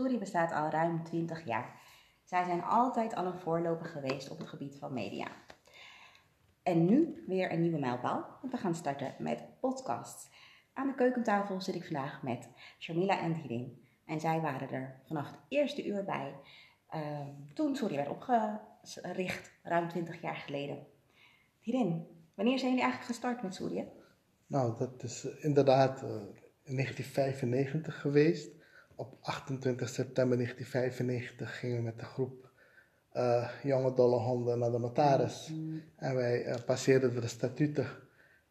Sorry bestaat al ruim 20 jaar. Zij zijn altijd al een voorloper geweest op het gebied van media. En nu weer een nieuwe mijlpaal, want we gaan starten met podcasts. Aan de keukentafel zit ik vandaag met Shamila en Hirin. En zij waren er vanaf het eerste uur bij uh, toen Sorry werd opgericht, ruim 20 jaar geleden. Hirin, wanneer zijn jullie eigenlijk gestart met Sorry? Nou, dat is eh, inderdaad uh, in 1995 geweest. Op 28 september 1995 gingen we met de groep uh, jonge dolle honden naar de notaris. Mm. En wij uh, passeerden de statuten.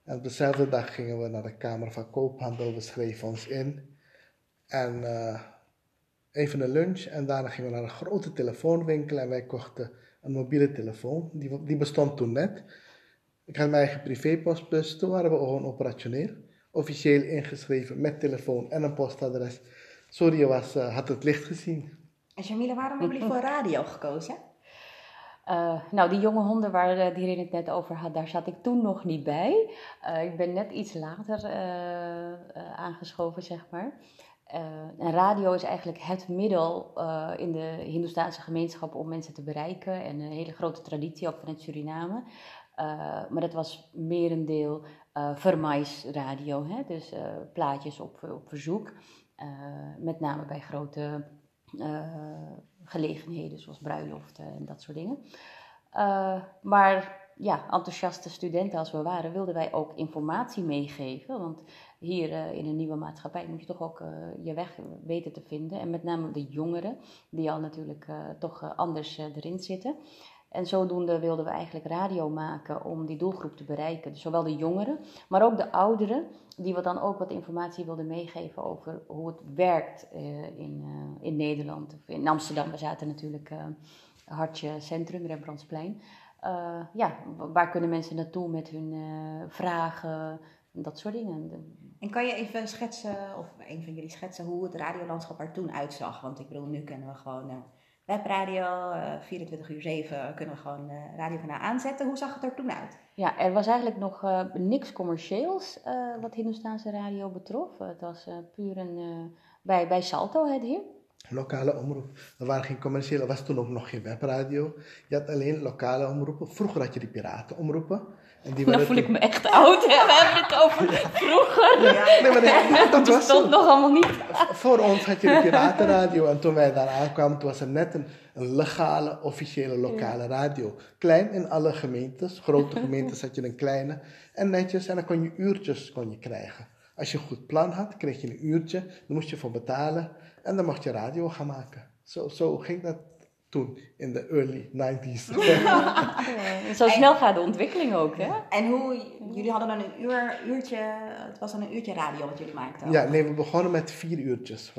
En op dezelfde dag gingen we naar de Kamer van Koophandel. We schreven ons in. En uh, even een lunch. En daarna gingen we naar een grote telefoonwinkel. En wij kochten een mobiele telefoon. Die, die bestond toen net. Ik had mijn eigen privépost. Dus toen waren we gewoon operationeel. Officieel ingeschreven met telefoon en een postadres. Sorry, was, had het licht gezien. En Jamila, waarom hebben jullie voor radio gekozen? Uh, nou, die jonge honden waar uh, die het net over had, daar zat ik toen nog niet bij. Uh, ik ben net iets later aangeschoven, zeg maar. en radio is eigenlijk het middel in de Hindoestaanse gemeenschap om mensen te bereiken. En een hele grote traditie, ook vanuit Suriname. maar dat was merendeel vermaisradio, hè? dus plaatjes op, op verzoek. Met name bij grote gelegenheden zoals bruiloften en dat soort dingen. Uh, maar ja, enthousiaste studenten als we waren, wilden wij ook informatie meegeven. Want hier in een nieuwe maatschappij moet je toch ook je weg weten te vinden. En met name de jongeren, die al natuurlijk toch anders erin zitten. En zodoende wilden we eigenlijk radio maken om die doelgroep te bereiken. Dus zowel de jongeren, maar ook de ouderen, die we dan ook wat informatie wilden meegeven over hoe het werkt uh, in, uh, in Nederland. Of in Amsterdam, we zaten natuurlijk uh, Hartje Centrum, Rembrandtsplein. ja, waar kunnen mensen naartoe met hun vragen en dat soort dingen. En kan je even schetsen, of een van jullie schetsen, hoe het radiolandschap er toen uitzag? Want ik bedoel, nu kennen we gewoon webradio, uh, eh, 24 uur 7 kunnen we gewoon uh, radiokanaal aanzetten. Hoe zag het er toen uit? Ja, er was eigenlijk nog uh, niks commercieels wat Hindoestaanse radio betrof. Het was puur een, bij, bij Salto het hier. Lokale omroep. Er waren geen commerciële, er was toen ook nog geen webradio. Je had alleen lokale omroepen. Vroeger had je die piratenomroepen. En die Dan voel ik me echt oud, hè? We hebben het over vroeger. Ja. Nee, maar dat, was stond nog allemaal niet. Voor ons had je de piratenradio en toen wij daar aankwamen, was er net een, een legale, officiële lokale radio. Klein in alle gemeentes, grote gemeentes had je een kleine. En netjes, en dan kon je uurtjes kon je krijgen. Als je een goed plan had, kreeg je een uurtje, dan moest je voor betalen en dan mocht je radio gaan maken. Zo, zo ging dat toen, in de early 90s. Zo snel gaat de ontwikkeling ook, hè? En hoe, jullie hadden dan een uur, uurtje, het was dan een uurtje radio wat jullie maakten? Ja, nee, we begonnen met vier uurtjes.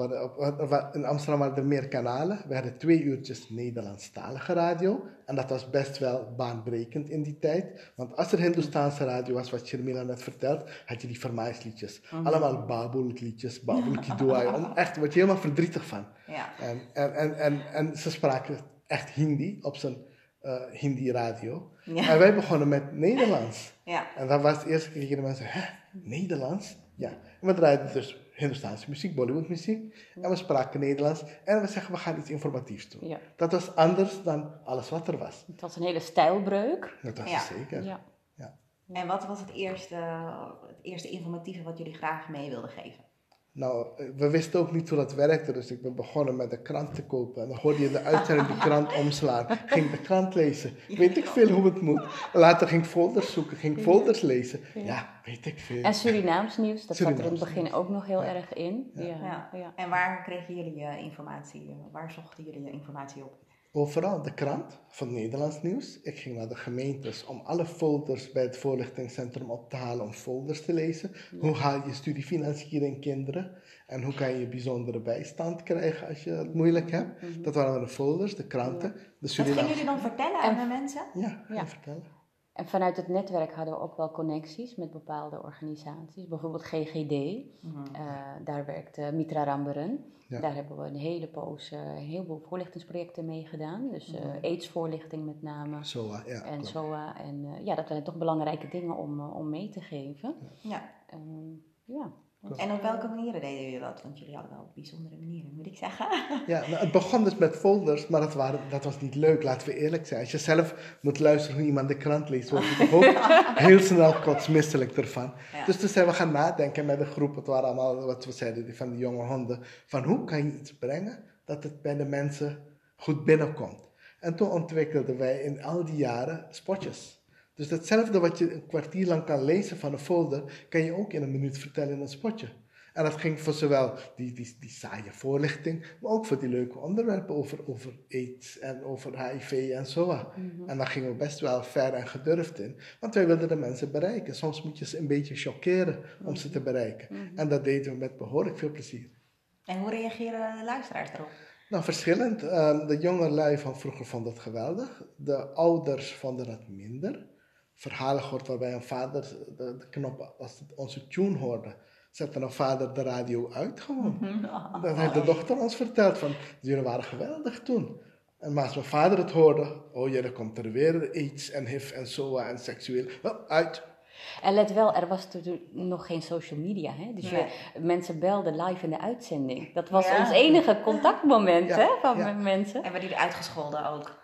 In Amsterdam waren er meer kanalen. We hadden twee uurtjes Nederlandstalige radio. En dat was best wel baanbrekend in die tijd. Want als er Hindoestaanse radio was, wat Shermila net vertelt, had je die vermaisliedjes. Mm Allemaal babulliedjes, babul Om echt, word je helemaal verdrietig van. Ja. En, en, en, en, en ze spraken echt Hindi op zijn uh, Hindi-radio. En wij begonnen met Nederlands. Ja. En dat was het eerste keer dat de mensen, hè, Nederlands? Ja. En we draaiden dus Hindustaanse muziek, Bollywood muziek. En we spraken Nederlands. En we zeggen, we gaan iets informatiefs doen. Ja. Dat was anders dan alles wat er was. Het was een hele stijlbreuk. Dat was het zeker. Ja. ja. En wat was het eerste, het eerste informatieve wat jullie graag mee wilden geven? Nou, we wisten ook niet hoe dat werkte, dus ik ben begonnen met de krant te kopen. En dan hoorde je de uitzending de krant omslaan. Ging de krant lezen. Weet ik veel hoe het moet. Later ging ik folders zoeken, ging ik folders lezen. Ja, weet ik veel. En Surinaams nieuws, dat zat er in het begin ook nog heel erg in. Ja. Ja. En waar kregen jullie je informatie, waar zochten jullie je informatie op? Overal de krant van Nederlands nieuws. Ik ging naar de gemeentes om alle folders bij het voorlichtingscentrum op te halen om folders te lezen. Hoe haal je studiefinanciering kinderen? En hoe kan je bijzondere bijstand krijgen als je het moeilijk hebt? Mhm. Dat waren de folders, de kranten. De Wat gingen jullie dan vertellen aan de mensen? Ja, ja. vertellen. En vanuit het netwerk hadden we ook wel connecties met bepaalde organisaties. Bijvoorbeeld GGD, mhm. eh, daar werkt Mitra Ramberen. Daar hebben we een hele poos, uh, heel veel voorlichtingsprojecten mee gedaan. Dus uh, AIDS-voorlichting met name. SOA, ja. En SOA. En ja, dat zijn toch belangrijke dingen om, om mee te geven. Ja. Um, ja. En op welke manieren deden jullie dat? Want jullie hadden wel bijzondere manieren, moet ik zeggen. Ja, nou, het begon dus met folders, maar dat, waren, dat was niet leuk, laten we eerlijk zijn. Als je zelf moet luisteren hoe iemand de krant leest, word je toch ook heel snel kotsmisselijk ervan. Ja. Dus toen zijn we gaan nadenken met de groep, het waren allemaal wat we zeiden, van die jonge honden, van hoe kan je iets brengen dat het bij de mensen goed binnenkomt. En toen ontwikkelden wij in al die jaren spotjes. Dus hetzelfde wat je een kwartier lang kan lezen van een folder, kan je ook in een minuut vertellen in een spotje. En dat ging voor zowel die, die, die saaie voorlichting, maar ook voor die leuke onderwerpen over, over AIDS en over HIV en zo. En daar gingen we best wel ver en gedurfd in, want wij wilden de mensen bereiken. Soms moet je ze een beetje chockeren om ze te bereiken. En dat deden we met behoorlijk veel plezier. En hoe reageren de luisteraars daarop? Nou, verschillend. Ehm, de jonge lui van vroeger vonden het geweldig. De ouders vonden het minder. Verhalen gehoord waarbij een vader de, de knop, als het onze tune hoorde, zette een vader de radio uit gewoon. Dan heeft de dochter ons verteld van, jullie waren geweldig toen. En maar als mijn vader het hoorde, oh ja, dan komt er weer AIDS en HIV en SOA en seksueel. Wel, uit. En let wel, er was natuurlijk nog geen social media. Hè? Dus je, mensen belden live in de uitzending. Dat was Ja. ons enige contactmoment Ja, hè, van ja. mensen. En werden jullie uitgescholden ook?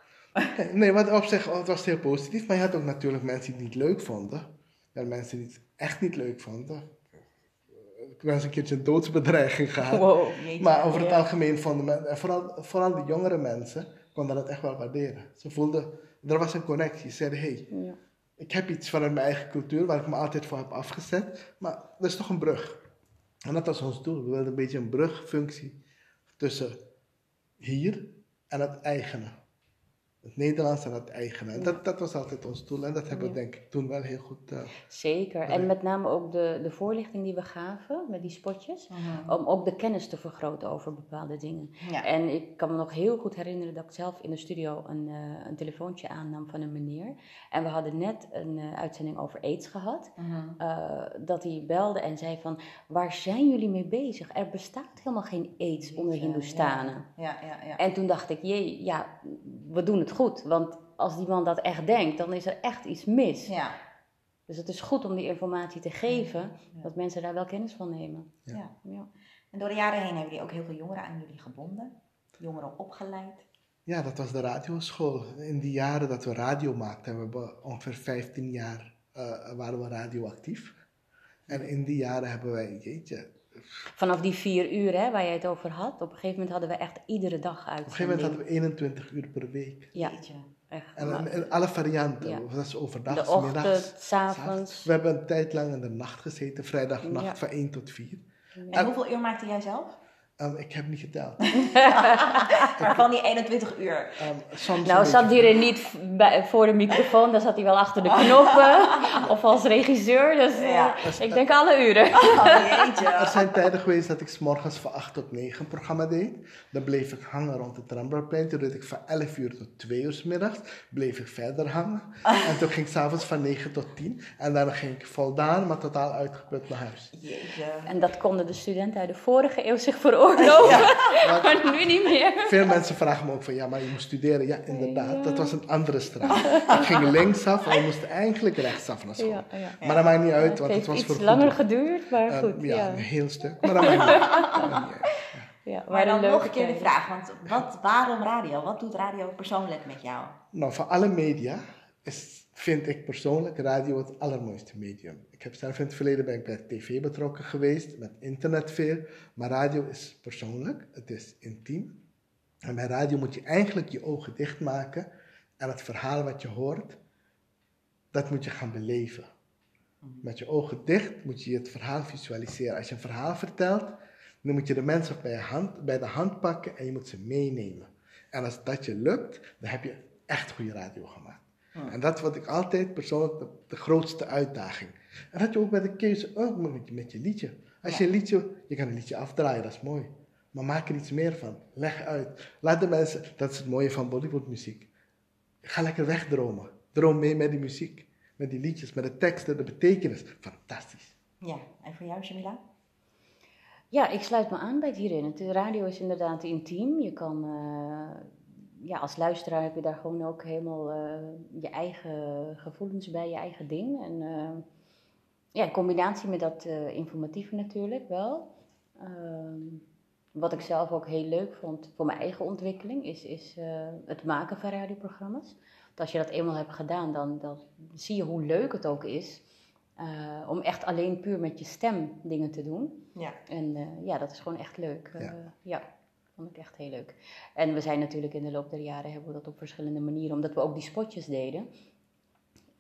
Nee, wat op zich het was heel positief. Maar je had ook natuurlijk mensen die het niet leuk vonden. En mensen die het echt niet leuk vonden. Ik eens een keertje een doodsbedreiging gehad. Wow. Maar over het Ja. algemeen vonden mensen, en vooral, vooral de jongere mensen, konden dat echt wel waarderen. Ze voelden, er was een connectie. Ze zeiden, hé, hey, Ja. ik heb iets vanuit mijn eigen cultuur waar ik me altijd voor heb afgezet. Maar er is toch een brug. En dat was ons doel. We wilden een beetje een brugfunctie tussen hier en het eigene. Het Nederlands en het eigene. En Dat, dat was altijd ons doel. En dat hebben we denk ik toen wel heel goed... eh, Zeker. En met name ook de, de voorlichting die we gaven met die spotjes. Om ook de kennis te vergroten over bepaalde dingen. Ja. En ik kan me nog heel goed herinneren dat ik zelf in de studio een, eh, een telefoontje aannam van een meneer. En we hadden net een eh, uitzending over AIDS gehad. Mhm. eh, dat hij belde en zei van, waar zijn jullie mee bezig? Er bestaat helemaal geen AIDS onder Hindoestanen. Ja, ja, ja. En toen dacht ik, jee, ja, we doen het goed. Want als die man dat echt denkt, dan is er echt iets mis. ja. Dus het is goed om die informatie te geven, Ja. dat mensen daar wel kennis van nemen. Ja. Ja. En door de jaren heen hebben jullie ook heel veel jongeren aan jullie gebonden. Jongeren opgeleid. Ja, dat was de radioschool. In die jaren dat we radio maakten, hebben we ongeveer 15 jaar eh, waren we radioactief. En in die jaren hebben wij, jeetje, Vanaf die vier uur hè, waar jij het over had, op een gegeven moment hadden we echt iedere dag op een gegeven moment hadden we 21 uur per week. Ja, Jeetje. echt. En in alle varianten, Ja. dat is overdag, de 's ochtend, middags. s'avonds. We hebben een tijd lang in de nacht gezeten, vrijdagnacht Ja. van 1 tot 4. En hoeveel uur maakte jij zelf? Ehm, ik heb niet geteld. Maar van die 21 uur. Ehm, soms Nou, zat hij er niet bij, voor de microfoon, dan zat hij wel achter de knoppen. of als regisseur, dus eh, Ja. ik denk alle uren. Oh Er zijn tijden geweest dat ik 's morgens van 8 tot 9 een programma deed. Dan bleef ik hangen rond het Rembrandtplein. Toen deed ik van 11 uur tot 2 uur 's middags. Bleef ik verder hangen. En toen ging ik s'avonds van 9 tot 10. En dan ging ik voldaan, maar totaal uitgeput naar huis. Jeetje. En dat konden de studenten uit de vorige eeuw zich veroorloven, maar nu niet meer. Veel mensen vragen me ook van, ja, maar je moet studeren. Ja, inderdaad. Dat was een andere straat. ik ging linksaf en we moesten eigenlijk rechtsaf naar school. Ja, ja. Maar dat maakt niet uit, Het want het heeft was iets voor langer geduurd, maar Eh, goed. ja, ja. een heel stuk. Maar dat maakt niet uit. Ja, Maar dan nog een keer de vraag, want wat, waarom radio? Wat doet radio persoonlijk met jou? Nou, van alle media is, vind ik persoonlijk radio het allermooiste medium. Ik heb zelf in het verleden ben ik bij tv betrokken geweest, met internet veel. Maar radio is persoonlijk, het is intiem. En bij radio moet je eigenlijk je ogen dichtmaken en het verhaal wat je hoort, dat moet je gaan beleven. Met je ogen dicht moet je het verhaal visualiseren. Als je een verhaal vertelt, dan moet je de mensen bij, je hand, bij de hand pakken en je moet ze meenemen. En als dat je lukt, dan heb je echt goede radio gemaakt. En dat vond ik altijd persoonlijk de, de grootste uitdaging. En dat je ook bij de keuze, ook met, je- met je liedje. Als je een liedje, je kan een liedje afdraaien, dat is mooi. Maar maak er iets meer van. Leg uit. Laat de mensen, dat is het mooie van Bollywoodmuziek. Ga lekker wegdromen. Droom mee met die muziek. Met die liedjes, met de teksten, de betekenis. Fantastisch. Ja, en voor jou, Jamila? Ja, ik sluit me aan bij het hierin. Het radio is inderdaad intiem. Je kan, eh, ja, als luisteraar heb je daar gewoon ook helemaal eh, je eigen gevoelens bij, je eigen ding. En eh, ja, in combinatie met dat eh, informatieve natuurlijk wel. Ehm, wat ik zelf ook heel leuk vond voor mijn eigen ontwikkeling, is, is eh, het maken van radioprogramma's. Want als je dat eenmaal hebt gedaan, dan, dan zie je hoe leuk het ook is eh, om echt alleen puur met je stem dingen te doen. Ja. En eh, ja, dat is gewoon echt leuk. Ja. ja, vond ik echt heel leuk. En we zijn natuurlijk in de loop der jaren hebben we dat op verschillende manieren, omdat we ook die spotjes deden.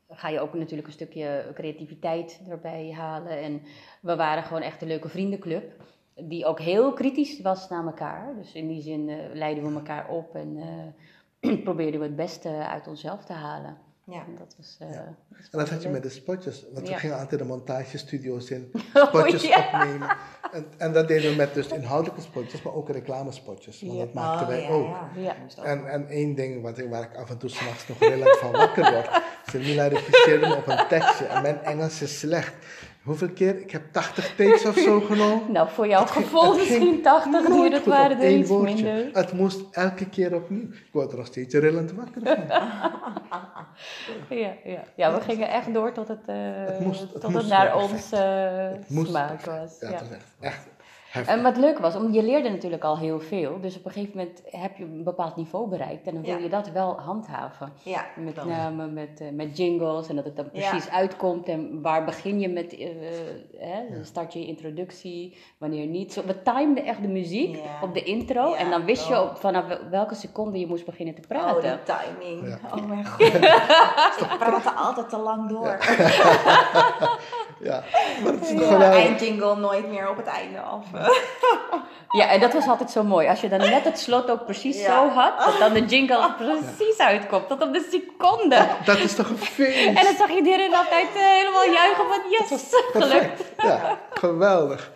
Ga je ook natuurlijk een stukje creativiteit erbij halen. En we waren gewoon echt een leuke vriendenclub. Die ook heel kritisch was naar elkaar. Dus in die zin eh, leiden we elkaar op en eh probeerden we het beste uit onszelf te halen. Ja. En dat was. eh, Ja. dat was En dat had je met de spotjes. Want Ja. we gingen altijd de montagestudio's in, Oh, spotjes ja. opnemen. En, en dat deden we met dus inhoudelijke spotjes, maar ook reclamespotjes. Want Ja. dat maakten Oh, wij ja, ook. En, en één ding wat, ik- waar ik af en toe s'nachts nog relatief van wakker word. Mila refuseerde me op een tekstje en mijn Engels is slecht. Hoeveel keer? Ik heb 80 takes of zo genomen. Nou, voor jouw gevoel misschien 80 nooit uur, dat waren er iets woordje. minder. Het moest elke keer opnieuw. Ik word er nog steeds rillend wakker van. Ja, ja. ja, we gingen echt door tot het, eh, Het moest- het tot het naar ons moest smaak was. Ja, Ja. het was echt, echt heftig. En wat leuk was, omdat je leerde natuurlijk al heel veel. Dus op een gegeven moment heb je een bepaald niveau bereikt. En dan wil Ja. je dat wel handhaven. Ja, Met dan- name met, eh, met jingles en dat het dan Ja. precies uitkomt. En waar begin je met, eh, hè, start je je introductie, wanneer niet. Zo, we timeden echt de muziek Ja. op de intro. Ja, en dan wist je op, vanaf wel- welke seconde je moest beginnen te Oh, praten. die timing. Ja. Oh mijn god. Praatte altijd te lang door. Ja, maar het is Ja, eindjingle nooit meer op het einde af. Ja, en dat was altijd zo mooi. Als je dan net het slot ook precies Ja. zo had, dat dan de jingle precies uitkomt. Tot op de seconde. Dat is toch een feest? En dan zag iedereen altijd eh, helemaal juichen van yes, gelukt. Ja, geweldig.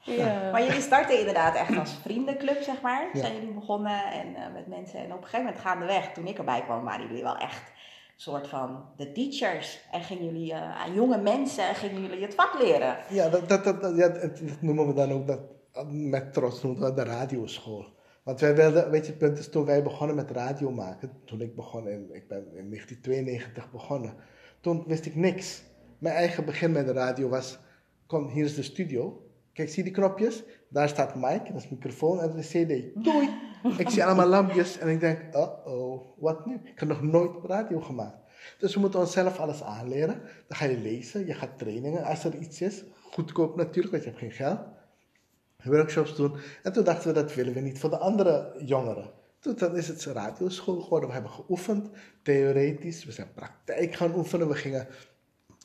Ja. Maar jullie starten inderdaad echt als vriendenclub, zeg maar. Ja. Zijn jullie begonnen en eh, met mensen. En op een gegeven moment gaandeweg, toen ik erbij kwam, waren jullie wel echt soort van de teachers. En gingen jullie eh, aan jonge mensen, gingen jullie het vak leren. Ja, dat, dat, dat, dat- ja, dat, dat noemen we dan ook dat, met trots noemen we de radioschool. Want wij wilden, weet je, het punt is toen wij begonnen met radio maken, toen ik begon, in, ik ben in 1992 begonnen, toen wist ik niks. Mijn eigen begin met de radio was, kom, hier is de studio. Kijk, zie die knopjes? Daar staat mic, dat is microfoon en de cd. Doei! Ik zie allemaal lampjes en ik denk, uh-oh, wat nu? Ik heb nog nooit radio gemaakt. Dus we moeten onszelf alles aanleren. Dan ga je lezen, je gaat trainingen als er iets is. Goedkoop natuurlijk, want je hebt geen geld. Workshops doen. En toen dachten we, dat willen we niet voor de andere jongeren. Toen dan is het radioschool geworden. We hebben geoefend, theoretisch. We zijn praktijk gaan oefenen. We gingen...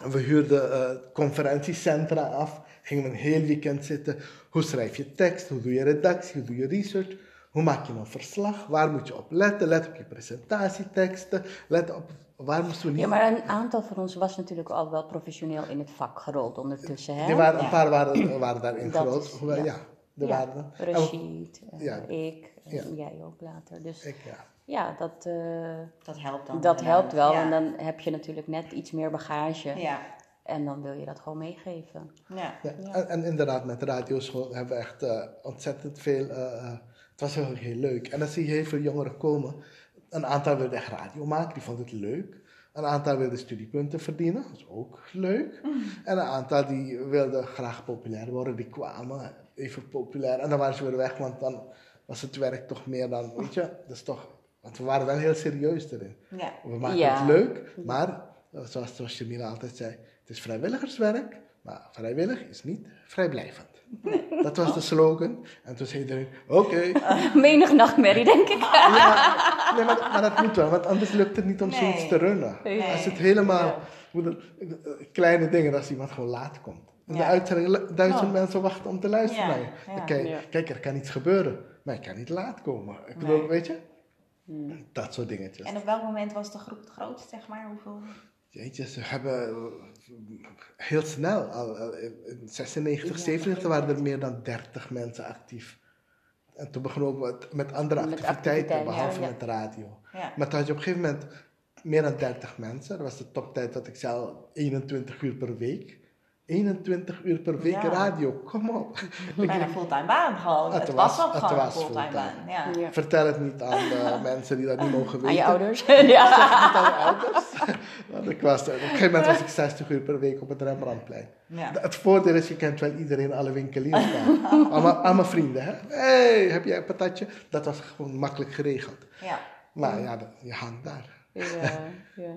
We huurden eh, conferentiecentra af. Gingen we een heel weekend zitten. Hoe schrijf je tekst? Hoe doe je redactie? Hoe doe je research? Hoe maak je een verslag? Waar moet je op letten? Let op je presentatieteksten. Let op... Waar moesten we niet... Ja, maar een aantal van ons was natuurlijk al wel professioneel in het vak gerold ondertussen. Hè? Waren, Ja. Een paar waren, waren daarin is- Hoewel, ja. ja. er Ja, waren. En Rashid, eh, Ja. ik, en jij ook later. Dus Ik, ja. Ja, dat, eh, Dat helpt dan. dat helpt wel. Ja. En dan heb je natuurlijk net iets meer bagage. Ja. En dan wil je dat gewoon meegeven. Ja. Ja, En, en inderdaad, met de radioschool hebben we echt eh, ontzettend veel. eh, het was heel, heel leuk. En dan zie je heel veel jongeren komen. Een aantal wilden echt radio maken, die vonden het leuk. Een aantal wilden studiepunten verdienen, dat is ook leuk. En een aantal die wilden graag populair worden, die kwamen even populair. En dan waren ze weer weg, want dan was het werk toch meer dan, weet je, dat is toch. Want we waren wel heel serieus erin. Ja. We maken Ja. het leuk, maar eh, zoals, zoals Jamila altijd zei, het is vrijwilligerswerk, maar vrijwillig is niet vrijblijvend. Dat was de slogan. En toen zei iedereen, oké. Menig nachtmerrie, denk ik. Ja, nee, maar, maar dat moet wel, want anders lukt het niet om Nee. zoiets te runnen. Nee. Als het helemaal, Ja. moet het- eh, kleine dingen, als iemand gewoon laat komt. De Ja. uitzending, lu- duizend Oh. mensen wachten om te luisteren Ja, naar je. Kijk, er kan iets gebeuren, maar je kan niet laat komen. Ik bedoel, Nee. weet je? Hmm. Dat soort dingetjes. En op welk moment was de groep het grootst, zeg maar? Hoeveel? Jeetje, ze hebben eh, heel snel, al, in 96, Ja, 97 waren er meer dan 30 mensen actief. En toen begonnen we met, andere Met activiteiten, behalve ja, ja. met radio. Maar toen had je op een gegeven moment meer dan 30 mensen. Dat was de toptijd dat ik zelf 21 uur per week. 21 uur per week Ja. radio, kom op. Bijna een fulltime baan gewoon. Het Het, was- was, ook het gewoon was een fulltime fulltime. baan. Ja. Ja. Vertel het niet aan de mensen die dat niet mogen weten. Aan je ouders. Zeg ja. het niet aan je ouders. Want ik was, op een gegeven moment was ik 60 uur per week op het Rembrandtplein. Ja. Het voordeel is, je kent wel iedereen, alle winkeliers daar. allemaal, allemaal vrienden, hè. hey, heb jij een patatje? Dat was gewoon makkelijk geregeld. Ja. Maar ja, je hangt daar. Ja, ja, ja.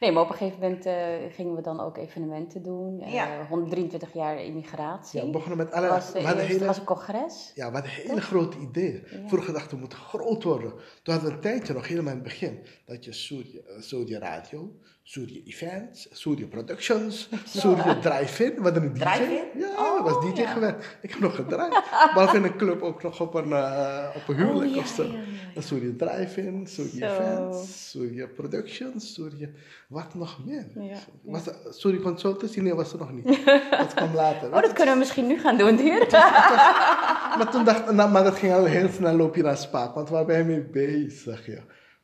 Nee, maar op een gegeven moment eh, gingen we dan ook evenementen doen. Eh, Ja. 123 jaar immigratie. Ja, we begonnen met alle... was, we hele, was een congres. ja, we hadden hele grote ideeën. Ja. Vroeger dachten we, moeten groot worden. Toen hadden we een tijdje nog helemaal in het begin. Dat je eh, Surya Events, Surya Productions, Surya Drive-In. Hadden een DJ. Drive-In? Ja, Oh, ik was DJ ja. Ik heb nog gedraaid. Behalve in een club ook nog op een, eh, op een huwelijk Oh, ja, of zo. ja. Surya Drive-In, Surya Zo. Events, Surya Productions, Surya... Wat nog meer? Was er- Surya Consultancy? Nee, was er nog niet. Dat kwam later. Oh, dat kunnen we misschien nu gaan doen hier. Maar toen dacht nou, maar dat ging al heel snel loop je naar Spaak, want waar ben je mee bezig?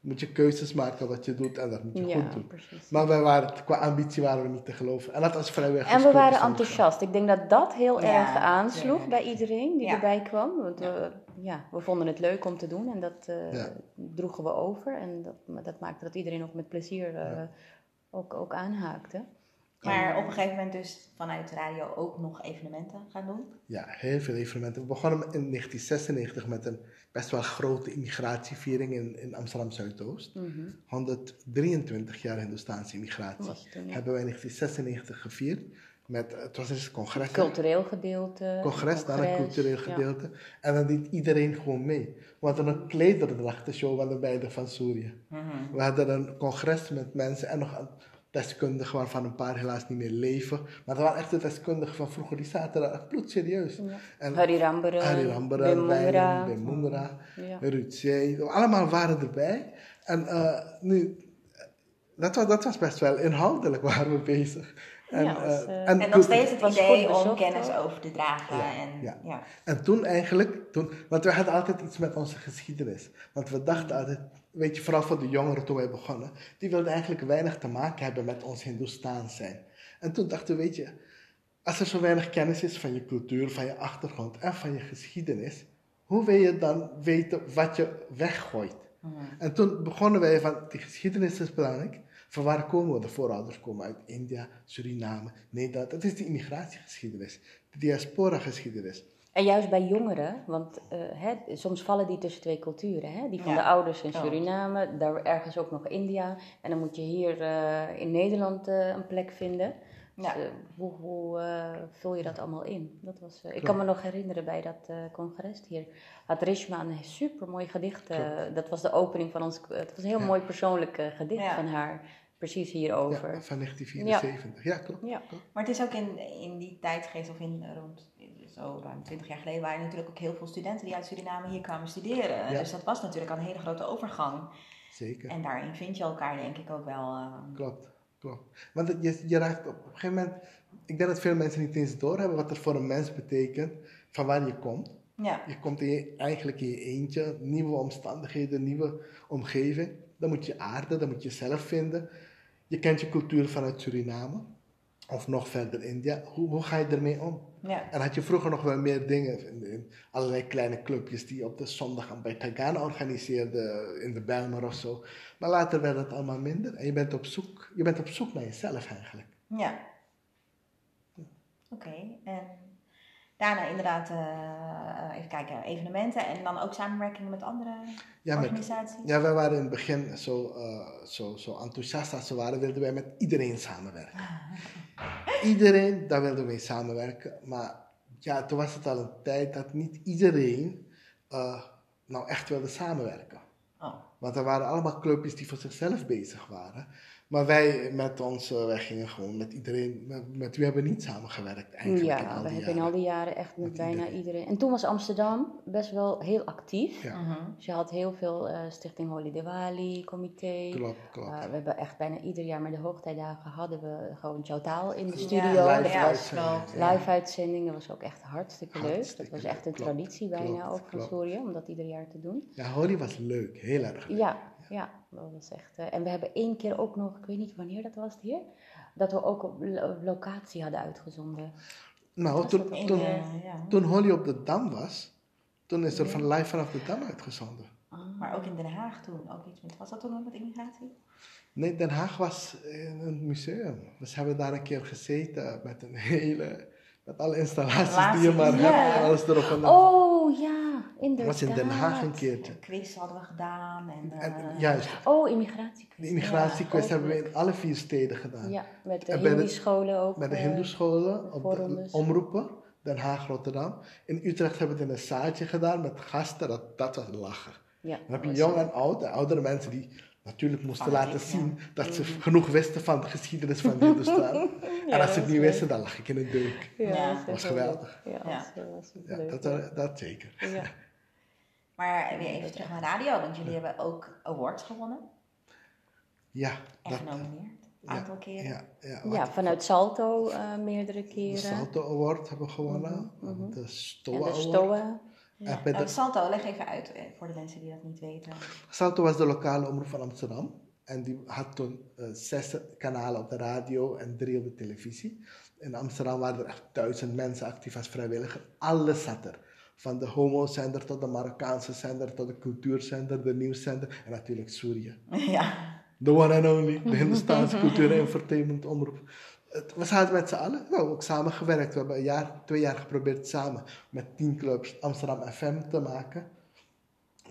Moet je keuzes maken wat je doet en dat moet je Ja, goed doen. precies. Maar wij waren, qua ambitie waren we niet te geloven. En dat was vrij weg. En we waren enthousiast. Ik denk dat dat heel Ja, erg aansloeg bij iedereen die Ja. erbij kwam. Want we, ja, we vonden het leuk om te doen en dat eh, Ja. droegen we over. En dat, maar dat maakte dat iedereen ook met plezier eh, ook, ook aanhaakte. Maar op een gegeven moment dus vanuit de radio ook nog evenementen gaan doen. Ja, heel veel evenementen. We begonnen in 1996 met een best wel grote immigratieviering in, in Amsterdam Zuidoost. Mhm. 123 jaar Hindoestaanse immigratie. Toen, ja. Hebben wij in 1996 gevierd. Met, het was een congres. hè? Cultureel gedeelte. congres, dan een cultureel ja. gedeelte. En dan deed iedereen gewoon mee. We hadden een klederdrachtenshow van de beide van Surië. We hadden een congres met mensen en nog deskundigen waarvan een paar helaas niet meer leven. Maar dat waren echt de deskundigen van vroeger, die zaten daar echt bloedserieus. Ja. En Harry Ramberen, Harry Wim Ramberen, Mungra. Wim Mungra, Ja. Ruud Zee, allemaal waren erbij. En eh, nu, dat was, dat was best wel inhoudelijk waren we bezig. En, Ja, was, eh, eh, en En nog steeds het was idee om kennis over te dragen. Ja, en, ja. ja. En toen eigenlijk, toen, want we hadden altijd iets met onze geschiedenis. Want we dachten altijd, weet je, vooral voor de jongeren toen wij begonnen, die wilden eigenlijk weinig te maken hebben met ons Hindoestaans zijn. En toen dachten we, weet je, als er zo weinig kennis is van je cultuur, van je achtergrond en van je geschiedenis, hoe wil je dan weten wat je weggooit? En toen begonnen wij van, die geschiedenis is belangrijk. Van waar komen we? De voorouders komen uit India, Suriname, Nederland. Dat is die immigratiegeschiedenis, de diaspora-geschiedenis. En juist bij jongeren, want eh, hè, soms vallen die tussen twee culturen. Hè? Die van Ja. de ouders in. Suriname, daar ergens ook nog India. En dan moet je hier eh, in Nederland eh, een plek vinden. Dus, Ja. hoe hoe eh, vul je dat allemaal in? Dat was, eh, ik kan me nog herinneren bij dat eh, congres hier. Had Rishma een super mooi gedicht. dat was de opening van ons. Het was een heel Ja. mooi persoonlijk gedicht Ja. van haar. Precies hierover. Ja, van 1974. Ja, klopt. Ja. Maar het is ook in, in die tijd geweest, of in rond zo ruim 20 jaar geleden, waren er natuurlijk ook heel veel studenten die uit Suriname hier kwamen studeren. Ja. Dus dat was natuurlijk al een hele grote overgang. Zeker. En daarin vind je elkaar denk ik ook wel. eh, Klopt, klopt. Want je, je raakt op, op een gegeven moment... Ik denk dat veel mensen niet eens doorhebben wat er voor een mens betekent, van waar je komt. ja. Je komt in je, eigenlijk in je eentje, nieuwe omstandigheden, nieuwe omgeving. Dan moet je aarden, dan moet je zelf vinden. Je kent je cultuur vanuit Suriname, of nog verder India. Hoe, hoe ga je ermee om? ja. En had je vroeger nog wel meer dingen, in, in allerlei kleine clubjes die op de zondag bij Tagana organiseerden, in de Bijlmer of zo. Maar later werd het allemaal minder en je bent op zoek, je bent op zoek naar jezelf eigenlijk. Ja. Oké, en daarna inderdaad, eh, even kijken, evenementen en dan ook samenwerkingen met andere Ja, met, organisaties? ja wij waren in het begin zo, eh, zo, zo enthousiast als ze waren, wilden wij met iedereen samenwerken. Iedereen, daar wilden we mee samenwerken. Maar ja, toen was het al een tijd dat niet iedereen eh, nou echt wilde samenwerken. Oh, Want er waren allemaal clubjes die voor zichzelf bezig waren. Maar wij met ons, eh, wij gingen gewoon met iedereen, met, met wie hebben we niet samengewerkt eigenlijk in Ja, al we hebben in al die jaren echt met Met bijna iedereen. iedereen. En toen was Amsterdam best wel heel actief. Ja. mhm. Dus je had heel veel eh, Stichting Holy Diwali, comité. Klopt, klopt. Eh, we hebben echt bijna ieder jaar met de hoogtijdagen hadden we gewoon Choutaal in de Ja, studio. live ja, was live ook echt hartstikke leuk. Dat was echt een traditie bijna klopt, ook van. Soria, om dat ieder jaar te doen. Ja, Holly was leuk, heel erg leuk. Ja, ja, dat was echt. eh, en we hebben één keer ook nog, ik weet niet wanneer dat was hier, dat we ook op lo- locatie hadden uitgezonden. Nou, toen, toen, eh, ja. toen Holly op de Dam was, toen is er van live vanaf de Dam uitgezonden. Maar ook in Den Haag toen, ook iets met, was dat toen ook met immigratie? Nee, Den Haag was in een museum. Dus hebben we daar een keer gezeten met een hele, met alle installaties die je maar hebt. en Alles erop en eraan. Oh ja, inderdaad. was in Den Haag een keertje. Quiz hadden we gedaan en, En, eh, juist, Oh, immigratiekwijt. de immigratiequiz Ja, hebben we in alle vier steden gedaan. Ja, met de En Hindi-scholen ook. Met de eh, hindoescholen, op de omroepen, Den Haag, Rotterdam. In Utrecht hebben we het in een zaaltje gedaan met gasten, dat, dat was lachen. Ja, Dan heb je jong en oud, en oudere mensen die natuurlijk moesten laten ja. zien dat ze genoeg wisten van de geschiedenis van Hindustan. en Ja, als ze het niet is wisten, dan lag ik in een deuk. Ja, dat was geweldig. Ja, was, eh, dat, dat, dat zeker. Maar weer even terug naar radio, want jullie hebben ook awards gewonnen Ja, en dat, genomineerd. Een aantal keren. ja, ja, Ja, wat- vanuit Salto eh, meerdere de keren. Salto Award hebben we gewonnen, Mhm, de en Stoa de Award. Stoa. En Eh, de, Salto, leg even uit eh, voor de mensen die dat niet weten. Salto was de lokale omroep van Amsterdam. En die had toen eh, zes kanalen op de radio en drie op de televisie. In Amsterdam waren er echt duizend mensen actief als vrijwilliger. Alles zat er. Van de homo-zender tot de Marokkaanse zender, tot de cultuurzender, de nieuwszender en natuurlijk Surya. ja. The one and only, de Hindustaanse cultuur- en entertainment omroep. Het- We zaten met z'n allen, nou, ook samengewerkt. We hebben een jaar, twee jaar geprobeerd samen met tien clubs Amsterdam FM te maken.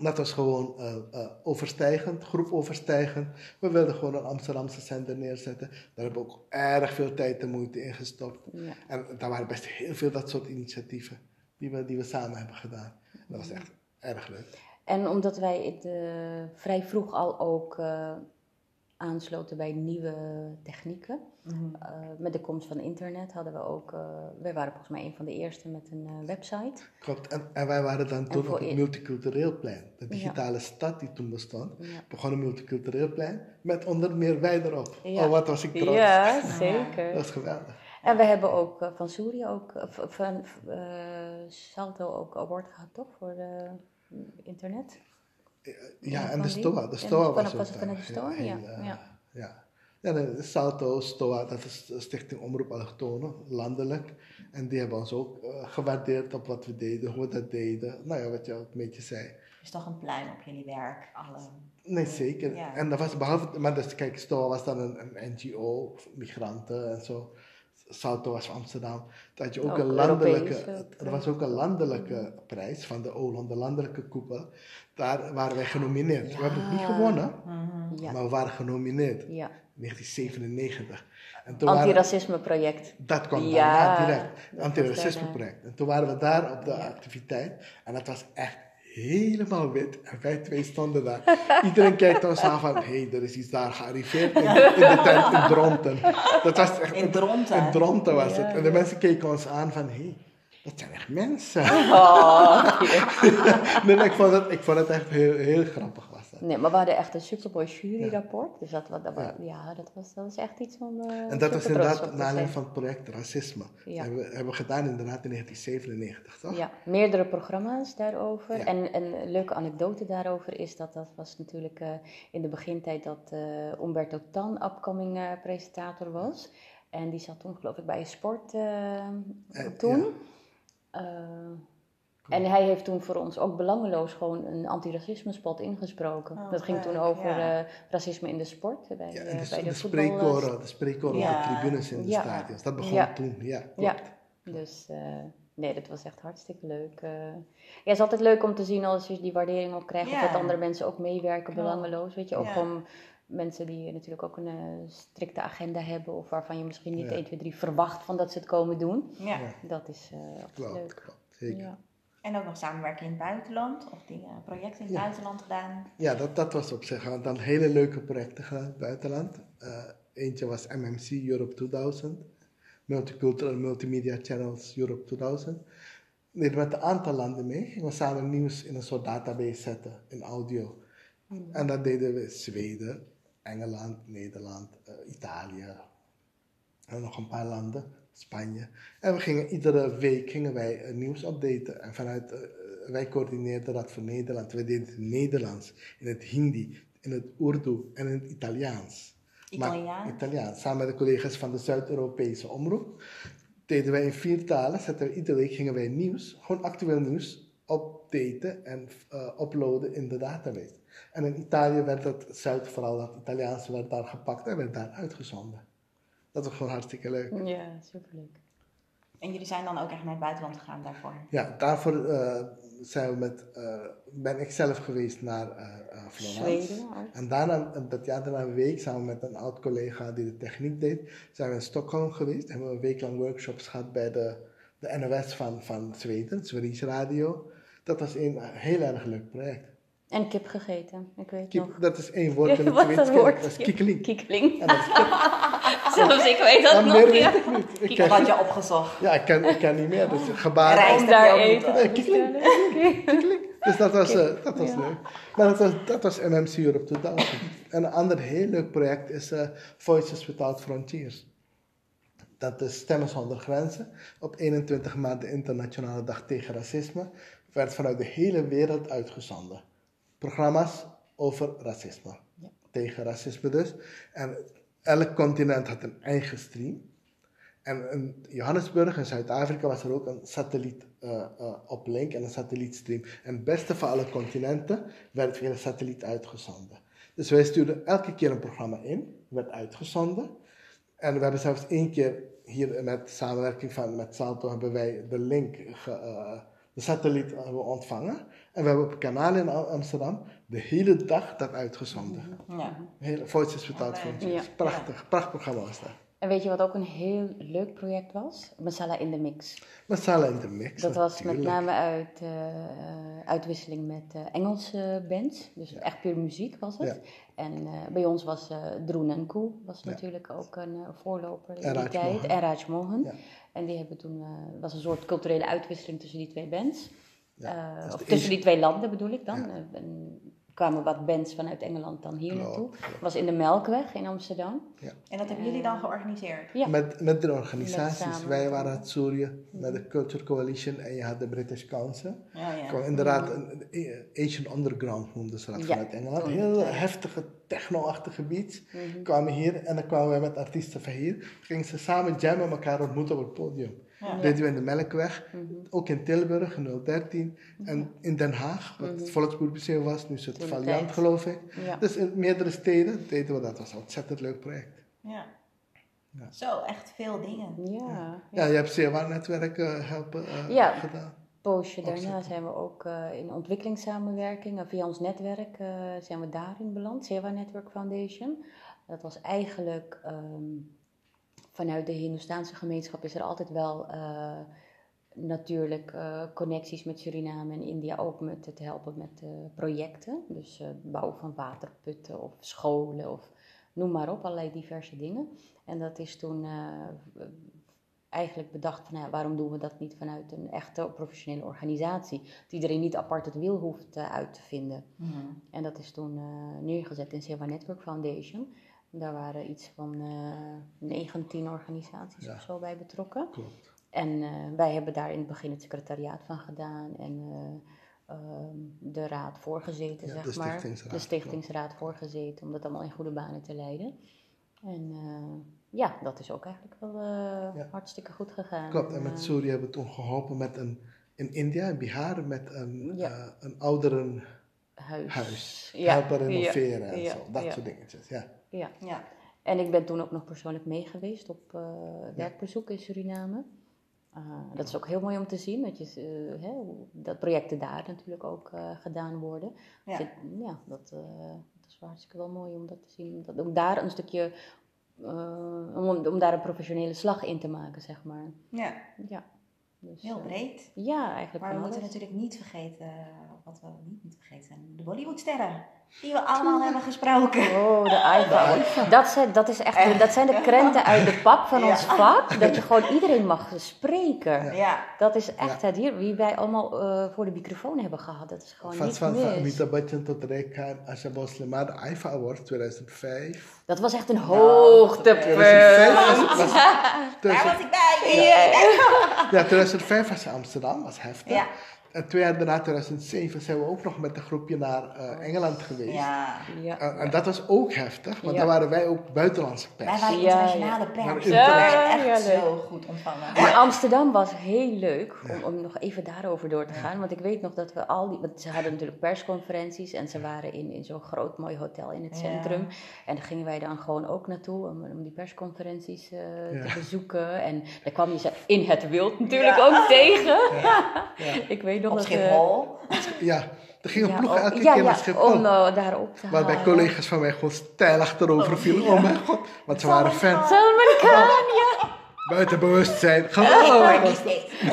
Dat was gewoon eh, eh, overstijgend, groepoverstijgend. We wilden gewoon een Amsterdamse zender neerzetten. Daar hebben we ook erg veel tijd en moeite in gestopt. Ja. En daar waren best heel veel dat soort initiatieven die we, die we samen hebben gedaan. Dat was echt erg leuk. En omdat wij het, eh, vrij vroeg al ook eh, aansloten bij nieuwe technieken. Mhm. eh, met de komst van internet hadden we ook, eh wij waren volgens mij een van de eerste met een eh, website. Klopt, en, en wij waren dan toen op het multicultureel plein. De digitale stad die toen bestond. Ja. Begon een multicultureel plein met onder meer wij erop. Ja. Oh, wat was ik trots. Ja, zeker. Dat was geweldig. En we hebben ook eh, van Suri ook, eh, van eh, Salto ook award gehad, toch? Voor de internet. Ja, en de? STOA. De STOA vanaf- was was ook het vanuit de. STOA? Ja, ja. ja. Ja, de Salto, STOA, dat is Stichting Omroep Allochtonen, landelijk. En die hebben ons ook gewaardeerd op wat we deden, hoe we dat deden. Nou ja, wat je ook een beetje zei. Dus toch een pluim op jullie werk. Alle... Nee, zeker. Ja. En dat was behalve, maar dus kijk, STOA was dan een, een NGO, migranten en zo. Salto was van Amsterdam. Dat had je ook, Ook een landelijke, Europese er was ook een landelijke prijs van de OLAN, de landelijke koepel. Daar waren wij genomineerd. We hebben het niet gewonnen, Ja, maar we waren genomineerd. ja. 1997. En toen waren, Antiracisme-project. dat kwam Ja, daarna direct. Antiracisme project. En toen waren we daar op de activiteit. En dat was echt helemaal wit. En wij twee stonden daar. Iedereen kijkt ons aan van, hé, hey, er is iets daar gearriveerd in, in de tent in Dronten. Dat was echt, In Dronten? In Dronten was Ja, het. En de mensen keken ons aan van, hé, hey, dat zijn echt mensen. Oh, nee, ik, vond het, ik vond het echt heel, heel grappig. Nee, maar we hadden echt een supermooi juryrapport. Dus dat, dat, ja. dat, was, dat was echt iets om. eh, En dat was inderdaad naar aanleiding van het project Racisme. Ja. Hebben we, hebben we gedaan inderdaad in 1997, toch? Ja, meerdere programma's daarover. Ja. En en een leuke anekdote daarover is dat dat was natuurlijk eh, in de begintijd dat eh Umberto Tan upcoming presentator was. En die zat toen geloof ik bij een sport toen. En hij heeft toen voor ons ook belangeloos gewoon een antiracisme spot ingesproken. Oh, dat ging toen over ja. eh, racisme in de sport. Bij, Ja, en de, bij de, de, spreekkoren, de spreekkoren op Ja. de tribunes in de Ja. stadions. Dat begon Ja. toen, ja, klopt. Ja, dus eh, nee, dat was echt hartstikke leuk. eh. ja, het is altijd leuk om te zien als je die waardering ook krijgt. Of dat andere mensen ook meewerken, Klopt. belangeloos. Weet je, ook Ja. gewoon mensen die natuurlijk ook een eh, strikte agenda hebben. Of waarvan je misschien niet Ja. 1, 2, 3 verwacht van dat ze het komen doen. Ja. Ja. Dat is eh Klopt, leuk. klopt, zeker. Ja. En ook nog samenwerken in het buitenland. Of dingen, projecten in het Ja. buitenland gedaan. dat, dat was op zich. We dan hele leuke projecten gedaan in het buitenland. Eh, eentje was MMC Europe 2000. Multicultural Multimedia Channels Europe 2000. We deden met een aantal landen mee. Gingen we samen nieuws in een soort database zetten in audio. En dat deden we Zweden, Engeland, Nederland, eh, Italië. En nog een paar landen, Spanje. En we gingen iedere week gingen wij eh, nieuws updaten. En vanuit, eh, wij coördineerden dat voor Nederland. We deden het in Nederlands, in het Hindi, in het Urdu en in het Italiaans. Maar Italiaans? Italiaans. Samen met de collega's van de Zuid-Europese omroep. Deden wij in vier talen. Zetten we iedere week gingen wij nieuws, gewoon actueel nieuws, updaten en eh, uploaden in de database. En in Italië werd het Zuid, vooral dat Italiaanse, werd daar gepakt en werd daar uitgezonden. Dat was gewoon hartstikke leuk. Ja, superleuk. En jullie zijn dan ook echt naar het buitenland gegaan daarvoor? Ja, daarvoor eh, zijn we met, eh, ben ik zelf geweest naar eh, Florence. Zweden. En daarna, dat jaar daarna een week, samen met een oud collega die de techniek deed, zijn we in Stockholm geweest. Hebben we een week lang workshops gehad bij de, de NOS van, van Zweden, Sveriges Radio. Dat was een heel erg leuk project. En kip gegeten, ik weet Kip- nog. dat is één woord in het Zweeds. Dat is kiekeling. Kiekeling. En dat is kip. Zelfs ik weet dat nog. meer ja. weet ik niet. Ik ken, had je opgezocht. ja, ik ken, ik ken niet meer. Dus gebaar. Rijst daar te Eh, kiekeling. Dus dat was, eh, dat was Ja. leuk. Maar dat was, dat was MMC Europe 2000. En een ander heel leuk project is eh, Voices Without Frontiers. Dat is Stemmen zonder Grenzen. Op 21 maart, de Internationale Dag tegen Racisme, werd vanuit de hele wereld uitgezonden. Programma's over racisme. Ja. Tegen racisme dus. En elk continent had een eigen stream. En in Johannesburg in Zuid-Afrika was er ook een satelliet eh, eh, op link en een satellietstream. En het beste van alle continenten werd via een satelliet uitgezonden. Dus wij stuurden elke keer een programma in, werd uitgezonden. En we hebben zelfs één keer hier met samenwerking van, met Salto hebben wij de link, eh, de satelliet hebben ontvangen. En we hebben op een kanaal in Am- Amsterdam de hele dag dat uitgezonden. Ja. Hele Voices Without Ja, Frontiers. Ja. Prachtig, prachtig programma was dat. En weet je wat ook een heel leuk project was? Masala in de Mix. Masala in de mix. Dat was met name uit eh, uitwisseling met eh, Engelse bands. Dus echt puur muziek was het. Ja. En eh, bij ons was eh Droen en Koe was Ja. natuurlijk ook een eh, voorloper in En die tijd. En Raj Mohan. Ja. En die hebben toen, eh was een soort culturele uitwisseling tussen die twee bands. Eh, of tussen die twee landen bedoel ik dan. En kwamen wat bands vanuit Engeland dan hier Klopt, naartoe. klopt. was in de Melkweg in Amsterdam. En dat hebben jullie dan georganiseerd? Ja. Met, met de organisaties. Met. Wij waren het Syrië met de Culture Coalition en je had de British Council. Ja, ja. Inderdaad een, een Asian Underground noemden ze dat Ja, vanuit Engeland. Heel heftige techno-achtige beats. Mhm. Kwamen hier en dan kwamen wij met artiesten van hier. Gingen ze samen jammen, elkaar ontmoeten op het podium. Ja. We in de Melkweg, Mhm. ook in Tilburg, in 013. En in Den Haag, wat het Volksmuseum was, nu is het Valiant geloof ik. Ja. Dus in meerdere steden deden we dat. Dat was een ontzettend leuk project. Ja. Ja. Zo, echt veel dingen. Ja, Ja, je hebt CWA-netwerk helpen eh, Ja. gedaan. poosje daarna Opzetten. zijn we ook eh, in ontwikkelingssamenwerking. en via ons netwerk eh, zijn we daarin beland, Sewa Network Foundation. Dat was eigenlijk ehm, vanuit de Hindoestaanse gemeenschap is er altijd wel eh, natuurlijk eh, connecties met Suriname en India ook met het helpen met eh, projecten. Dus eh, bouwen van waterputten of scholen of noem maar op, allerlei diverse dingen. En dat is toen eigenlijk bedacht van, nou ja, waarom doen we dat niet vanuit een echte professionele organisatie? Dat iedereen niet apart het wiel hoeft uit te vinden. Mhm. En dat is toen neergezet in Sewa Network Foundation. Daar waren iets van eh 19 organisaties Ja. of zo bij betrokken. Klopt. En eh, wij hebben daar in het begin het secretariaat van gedaan en eh, ehm, de raad voorgezeten, Ja, zeg de maar. stichtingsraad, de stichtingsraad voorgezeten, om dat allemaal in goede banen te leiden. En eh, ja, dat is ook eigenlijk wel eh, Ja. hartstikke goed gegaan. Klopt, en met eh, Suri hebben we toen geholpen met een, in India, in Bihar, met een, Ja. eh, een ouderenhuis. huis. Helpen renoveren en ja, zo, dat ja. soort dingetjes. Ja. Ja. Ja. En ik ben toen ook nog persoonlijk mee geweest op eh, werkbezoek in Suriname. Eh, dat is ook heel mooi om te zien, dat, je, eh, hè, dat projecten daar natuurlijk ook gedaan worden. Ja. Zit- ja, dat, dat is hartstikke wel mooi om dat te zien. Dat, om daar een stukje, om, om daar een professionele slag in te maken, zeg maar. ja, Ja, dus, heel breed. ja, eigenlijk Maar we moeten natuurlijk niet vergeten, wat we niet moeten vergeten zijn, de Bollywoodsterren. Die we allemaal hebben gesproken. Oh, de iPhone. Dat zijn, dat, is echt, dat zijn de krenten uit de pap van ons vak. Dat je gewoon iedereen mag spreken. Ja, Dat is echt het hier, wie wij allemaal eh, voor de microfoon hebben gehad. Dat is gewoon Van, niet van, van mis. Amitabh Bachchan tot Rekha Asha Boslemar, de IFA Award 2005. Dat was echt een Nou, hoogtepunt. 2005 was, was, daar 2000 was ik bij. ja, 2005 was Amsterdam, was heftig. En twee jaar daarna, 2007, zijn we ook nog met een groepje naar eh, Engeland geweest. Ja. Ja. En, en dat was ook heftig, want Ja. daar waren wij ook buitenlandse Wij pers. waren Ja, internationale pers. Maar Ja, echt leuk. zo goed ontvangen. Maar Amsterdam was heel leuk, om, om nog even daarover door te gaan. Want ik weet nog dat we al die... Want ze hadden natuurlijk persconferenties en ze waren in, in zo'n groot mooi hotel in het Ja. centrum. En daar gingen wij dan gewoon ook naartoe om, om die persconferenties eh, Ja. te bezoeken. En daar kwam je ze in het wild natuurlijk Ja. ook tegen. Ja. ik weet nog Op dat... eh, Schiphol. Ja, er gingen ja, ploegen oh, elke ja, keer ja, naar Schiphol. om uh, daarop te Waarbij halen. collega's van mij gewoon stijl achterover Oh, vielen. ja. Oh mijn god, want ze waren fans. Salman Khan, ja. Buiten bewustzijn. Oh, Geweldig. steeds.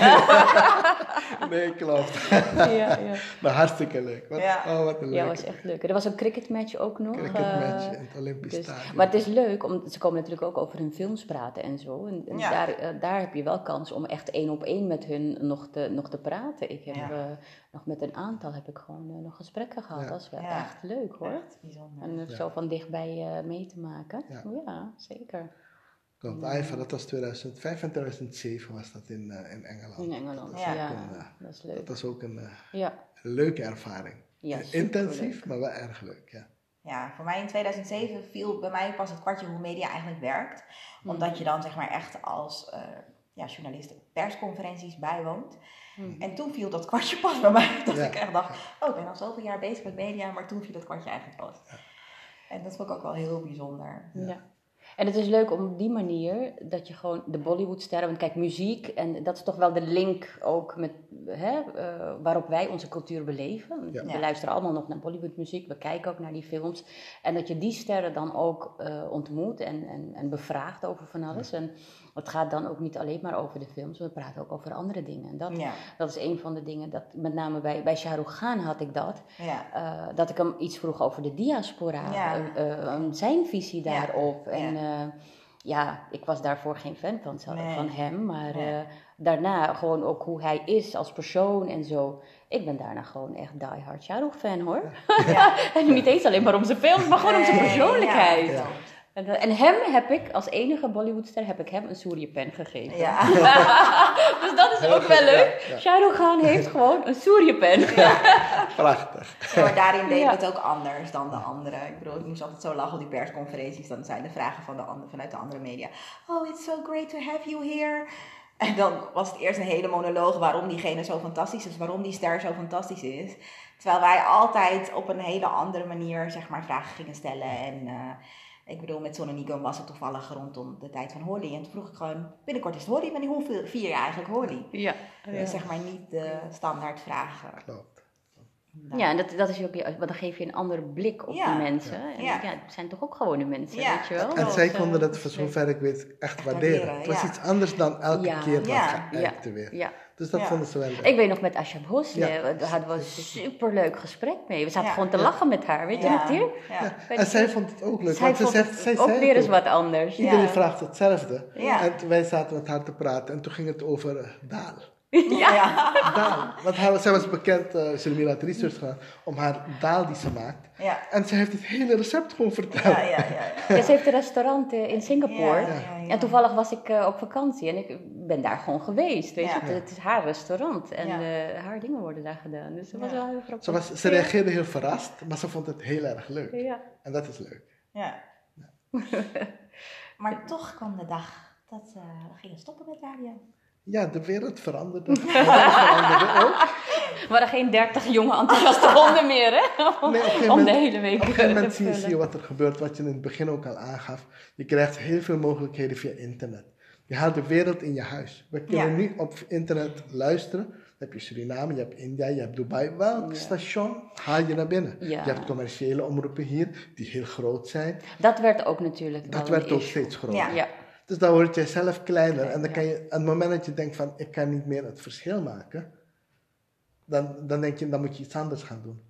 Nee, klopt. ja, ja. Maar hartstikke leuk. Wat, Ja. Oh, wat een Ja, leuk. was echt leuk. Er was een cricketmatch ook nog. cricketmatch eh, in het Olympisch dus- Stadion. maar het is leuk, om, ze komen natuurlijk ook over hun films praten en zo. En, en Ja. daar, eh, daar heb je wel kans om echt één op één met hun nog te, nog te praten. Ik heb Ja. eh, nog met een aantal heb ik gewoon nog gesprekken gehad. Ja. Dat is wel Ja. echt leuk hoor. Echt bijzonder. En het Ja. zo van dichtbij eh, mee te maken. Ja. Ja, zeker. Klopt, IFA, dat was 2005 en 2007 was dat in, eh, in Engeland. In Engeland, Dat ja. was ook een, eh, dat is leuk. dat was ook een eh, Ja, leuke ervaring. ja Intensief, maar wel erg leuk, ja. Ja, voor mij in 2007 viel bij mij pas het kwartje hoe media eigenlijk werkt. Omdat je dan zeg maar echt als eh, ja, journalist persconferenties bijwoont. Mhm. En toen viel dat kwartje pas bij mij. Dat Ja. ik echt dacht, oh ik ben al zoveel jaar bezig met media, maar toen viel dat kwartje eigenlijk pas. En dat vond ik ook wel heel bijzonder. Ja. En het is leuk om op die manier dat je gewoon de Bollywoodsterren, want kijk, muziek, en dat is toch wel de link ook met hè, eh, waarop wij onze cultuur beleven. Ja. We Ja. luisteren allemaal nog naar Bollywoodmuziek, we kijken ook naar die films. En dat je die sterren dan ook eh, ontmoet en, en, en bevraagt over van alles. En het gaat dan ook niet alleen maar over de films, we praten ook over andere dingen. En dat, Ja, dat is een van de dingen, dat, met name bij, bij Shah Rukh Khan had ik dat. ja. Eh, dat ik hem iets vroeg over de diaspora, Ja. eh, eh, zijn visie daarop. En ja. ja. ik was daarvoor geen fan van, Nee. van hem, maar Nee. eh, daarna gewoon ook hoe hij is als persoon en zo. Ik ben daarna gewoon echt diehard Shah Rukh fan hoor. Ja. en niet eens alleen maar om zijn films, maar gewoon om zijn persoonlijkheid. En, en hem heb ik, als enige Bollywoodster, heb ik hem een Surya-pen gegeven. ja. dus dat is Heel ook goed, wel leuk. ja, ja. Shah Rukh Khan heeft gewoon een. Prachtig. Ja, maar daarin we het ook anders dan de anderen. Ik bedoel, ik moest altijd zo lachen op die persconferenties. Dan zijn de vragen van de ander, vanuit de andere media. Oh, it's so great to have you here. En dan was het eerst een hele monoloog waarom diegene zo fantastisch is. Waarom die ster zo fantastisch is. Terwijl wij altijd op een hele andere manier zeg maar, vragen gingen stellen. En eh, ik bedoel, met Sonne Nico was het toevallig rondom de tijd van Holly. En toen vroeg ik gewoon, binnenkort is het Holly. Wanneer hoeveel vier je eigenlijk Holly? Ja. Dus zeg maar niet de standaard vragen. Klopt. Ja, en dat, dat is ook, want dan geef je een andere blik op Ja. die mensen. En Ja. ja. het zijn toch ook gewone mensen, Ja. weet je wel? En Dat, zij eh, konden dat, is voor zover ik weet, echt waarderen. waarderen, Het was ja. iets anders dan elke Ja. keer wat Ja. geëikte weer. Ja. Dus dat Ja. vonden ze wel leuk. Ik weet nog met Asha Bhosle, Ja. daar hadden we een superleuk gesprek mee. We zaten Ja. gewoon te Ja. lachen met haar, weet je? Ja. Weet En zij vond het ook leuk. Zij want ze zegt, zij ook zei weer eens wat anders. Iedereen Ja. vraagt hetzelfde. Ja. En wij zaten met haar te praten en toen ging het over eh, daal. Ja. Daal. Want zij was bekend, uh, Selmira had research gedaan, om haar daal die ze maakt. Ja. En ze heeft het hele recept gewoon verteld. Ja, ja, ja. ja. Ja, ze heeft een restaurant eh, in Singapore. Ja, ja, ja. En toevallig was ik eh, op vakantie en ik ben daar gewoon geweest. Weet Ja. je? Het, het is haar restaurant en Ja. eh, haar dingen worden daar gedaan. Dus dat was Ja. wel heel grappig. Ze, was, ze reageerde heel verrast, maar ze vond het heel erg leuk. Ja. En dat is leuk. Ja. maar toch kwam de dag dat eh, we gingen stoppen met radio. Ja, de wereld veranderde. De wereld veranderde ook. We hadden geen dertig jonge enthousiaste honden meer, hè? Om, Nee, de hele week Op een gegeven moment zie je, vullen. zie je wat er gebeurt, wat je in het begin ook al aangaf. Je krijgt heel veel mogelijkheden via internet. Je haalt de wereld in je huis. We kunnen Ja. nu op internet luisteren. Dan heb je Suriname, je hebt India, je hebt Dubai. Welk Ja. station haal je naar binnen? Ja. Je hebt commerciële omroepen hier, die heel groot zijn. Dat werd ook natuurlijk Dat werd ook steeds groter. Ja. Dus dan word je zelf kleiner. En dan kan je, aan het moment dat je denkt van, ik kan niet meer het verschil maken. Dan, dan denk je, dan moet je iets anders gaan doen.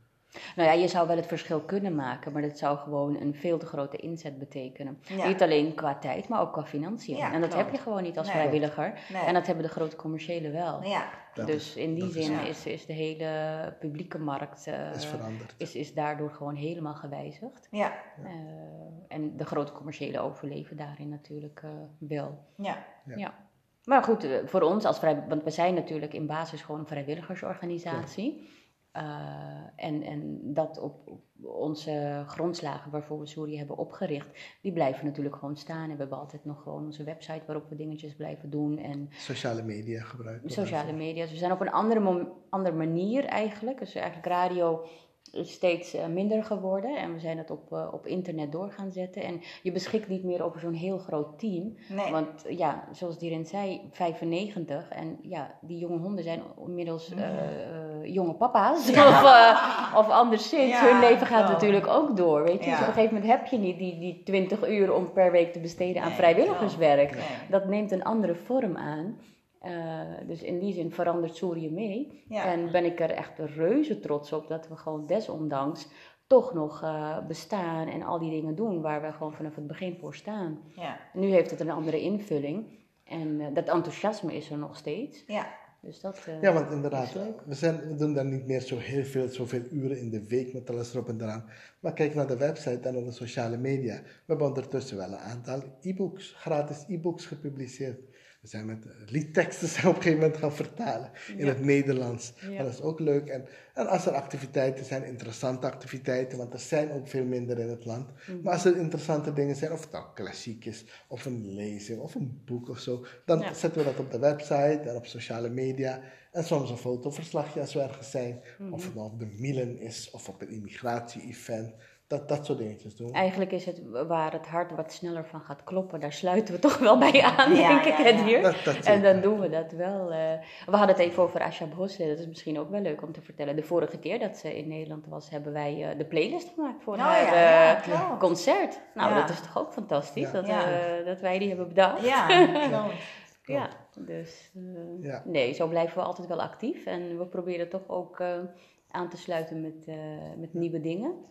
Nou ja, je zou wel het verschil kunnen maken, maar dat zou gewoon een veel te grote inzet betekenen. Ja. Niet alleen qua tijd, maar ook qua financiën. Ja, en dat klopt. heb je gewoon niet als Nee. vrijwilliger. Nee. En dat hebben de grote commerciële wel. Ja. Dus is- in die is zin is, is de hele publieke markt eh, is veranderd. is, is daardoor gewoon helemaal gewijzigd. Ja. Eh, en de grote commerciële overleven daarin natuurlijk eh, wel. Ja. Ja. Ja. Maar goed, voor ons als vrij, want we zijn natuurlijk in basis gewoon een vrijwilligersorganisatie. En, en dat op, op, onze grondslagen waarvoor we Soeri hebben opgericht, die blijven natuurlijk gewoon staan. En we hebben altijd nog gewoon onze website waarop we dingetjes blijven doen. En sociale media gebruiken. Sociale media. Dus we zijn op een andere, andere manier eigenlijk. Dus eigenlijk radio steeds eh, minder geworden en we zijn het op, uh, op internet door gaan zetten. En je beschikt niet meer over zo'n heel groot team. Nee. Want ja, zoals Diren zei, 95 en ja, die jonge honden zijn inmiddels uh, jonge papa's Ja. of, uh, of anderszins. Ja, Hun leven gaat zo. natuurlijk ook door, weet je. Ja. Dus op een gegeven moment heb je niet die, die 20 uur om per week te besteden aan Nee, vrijwilligerswerk. Nee. Dat neemt een andere vorm aan. Uh, dus in die zin verandert Soerië mee. Ja. En ben ik er echt reuze trots op dat we gewoon desondanks toch nog uh, bestaan en al die dingen doen waar we gewoon vanaf het begin voor staan. Ja. Nu heeft het een andere invulling en uh, dat enthousiasme is er nog steeds. Ja. Dus dat, uh, Ja, want inderdaad, we, zijn, we doen dan niet meer zo heel veel, zoveel uren in de week met alles erop en eraan. Maar kijk naar de website en naar de sociale media. We hebben ondertussen wel een aantal e-books, gratis e-books gepubliceerd. We zijn met eh, liedteksten zijn op een gegeven moment gaan vertalen in Ja. het Nederlands. Ja. Maar dat is ook leuk. En, en als er activiteiten zijn, interessante activiteiten, want er zijn ook veel minder in het land. Mhm. Maar als er interessante dingen zijn, of het nou klassiek is, of een lezing, of een boek of zo, dan Ja. zetten we dat op de website en op sociale media. En soms een fotoverslagje als we ergens zijn. Mhm. Of het nou op de Mielen is, of op een immigratie-event. Dat, dat soort dingetjes doen. Eigenlijk is het waar het hart wat sneller van gaat kloppen, daar sluiten we toch wel bij aan, Ja, denk ja, ik, het ja. hier. Dat, dat En dan doen we dat wel. eh. we hadden het even over Asha Bhosse, dat is misschien ook wel leuk om te vertellen. De vorige keer dat ze in Nederland was, hebben wij eh, de playlist gemaakt voor Oh haar ja, eh, concert. Nou, Ja. dat is toch ook fantastisch Ja. dat, Ja. eh, dat wij die hebben bedacht. Ja, klopt. Ja, dus eh, Ja. nee, zo blijven we altijd wel actief. En we proberen toch ook eh, aan te sluiten met, eh, met nieuwe dingen.